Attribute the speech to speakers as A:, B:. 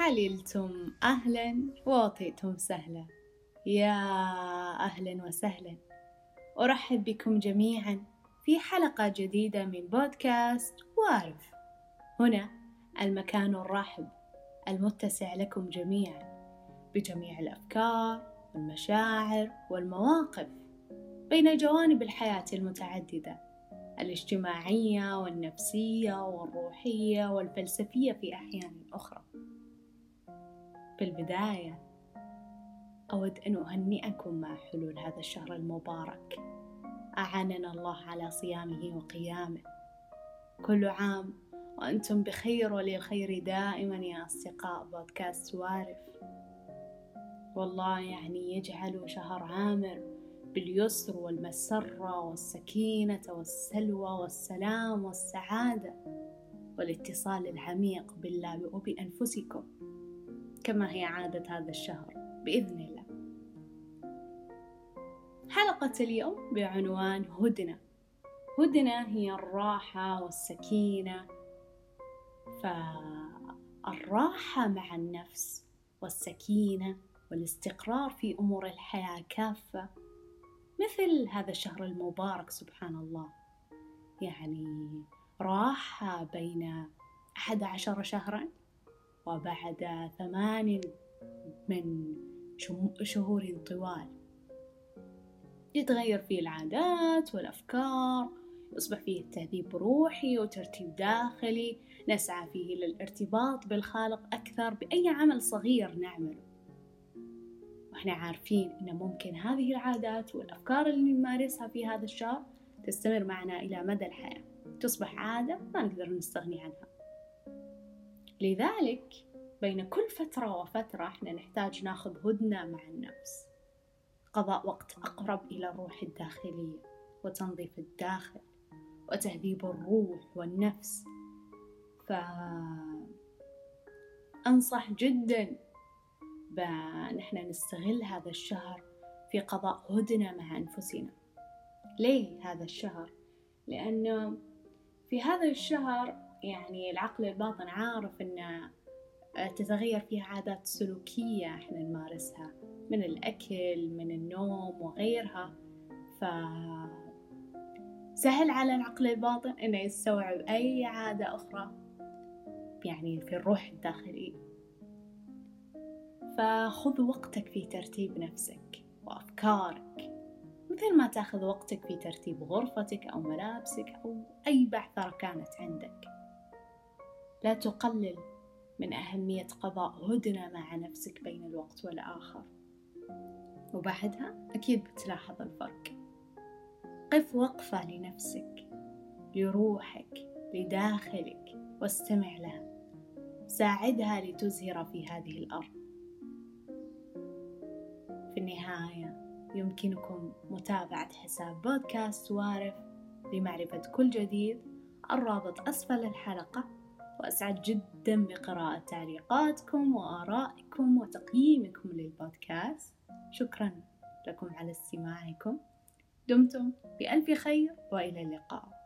A: حللتم أهلا وأعطيتم سهلا. يا أهلا وسهلا. أرحب بكم جميعا في حلقة جديدة من بودكاست وارف. هنا المكان الراحب المتسع لكم جميعا بجميع الأفكار والمشاعر والمواقف بين جوانب الحياة المتعددة الاجتماعية والنفسية والروحية والفلسفية في أحيان أخرى. في البداية أود أن أهنئكم مع حلول هذا الشهر المبارك. أعاننا الله على صيامه وقيامه. كل عام وأنتم بخير وللخير دائما يا أصدقاء بودكاست وارف والله يعني يجعل شهر عامر باليسر والمسرة والسكينة والسلوى والسلام والسعادة والاتصال العميق بالله وبأنفسكم كما هي عادة هذا الشهر بإذن الله. حلقة اليوم بعنوان هدنة. هدنة هي الراحة والسكينة فالراحة مع النفس والسكينة والاستقرار في أمور الحياة كافة مثل هذا الشهر المبارك سبحان الله. يعني راحة بين أحد عشر شهرا وبعد ثمان من شهور طوال. يتغير فيه العادات والأفكار يصبح فيه تهذيب روحي وترتيب داخلي نسعى فيه للارتباط بالخالق أكثر بأي عمل صغير نعمله. وإحنا عارفين إن ممكن هذه العادات والأفكار اللي نمارسها في هذا الشهر تستمر معنا إلى مدى الحياة. تصبح عادة ما نقدر نستغني عنها. لذلك بين كل فترة وفترة إحنا نحتاج ناخذ هدنة مع النفس. قضاء وقت أقرب إلى الروح الداخلية وتنظيف الداخل. وتهذيب الروح والنفس. فأنصح جدا بنحن نستغل هذا الشهر في قضاء هدنة مع أنفسنا. ليه هذا الشهر؟ لأنه في هذا الشهر يعني العقل الباطن عارف أن تتغير فيها عادات سلوكية إحنا نمارسها من الأكل من النوم وغيرها. ف سهل على العقل الباطن إنه يستوعب أي عادة أخرى يعني في الروح الداخلية فخذ وقتك في ترتيب نفسك وأفكارك. مثل ما تأخذ وقتك في ترتيب غرفتك أو ملابسك أو أي بعثرة كانت عندك. لا تقلل من أهمية قضاء هدنة مع نفسك بين الوقت والآخر. وبعدها أكيد بتلاحظ الفرق. قف وقفة لنفسك لروحك لداخلك واستمع لها. ساعدها لتزهر في هذه الأرض. في النهاية يمكنكم متابعة حساب بودكاست وارف لمعرفة كل جديد. الرابط أسفل الحلقة وأسعد جدا بقراءة تعليقاتكم وآرائكم وتقييمكم للبودكاست. شكرا لكم على استماعكم. دمتم. بألف خير وإلى اللقاء.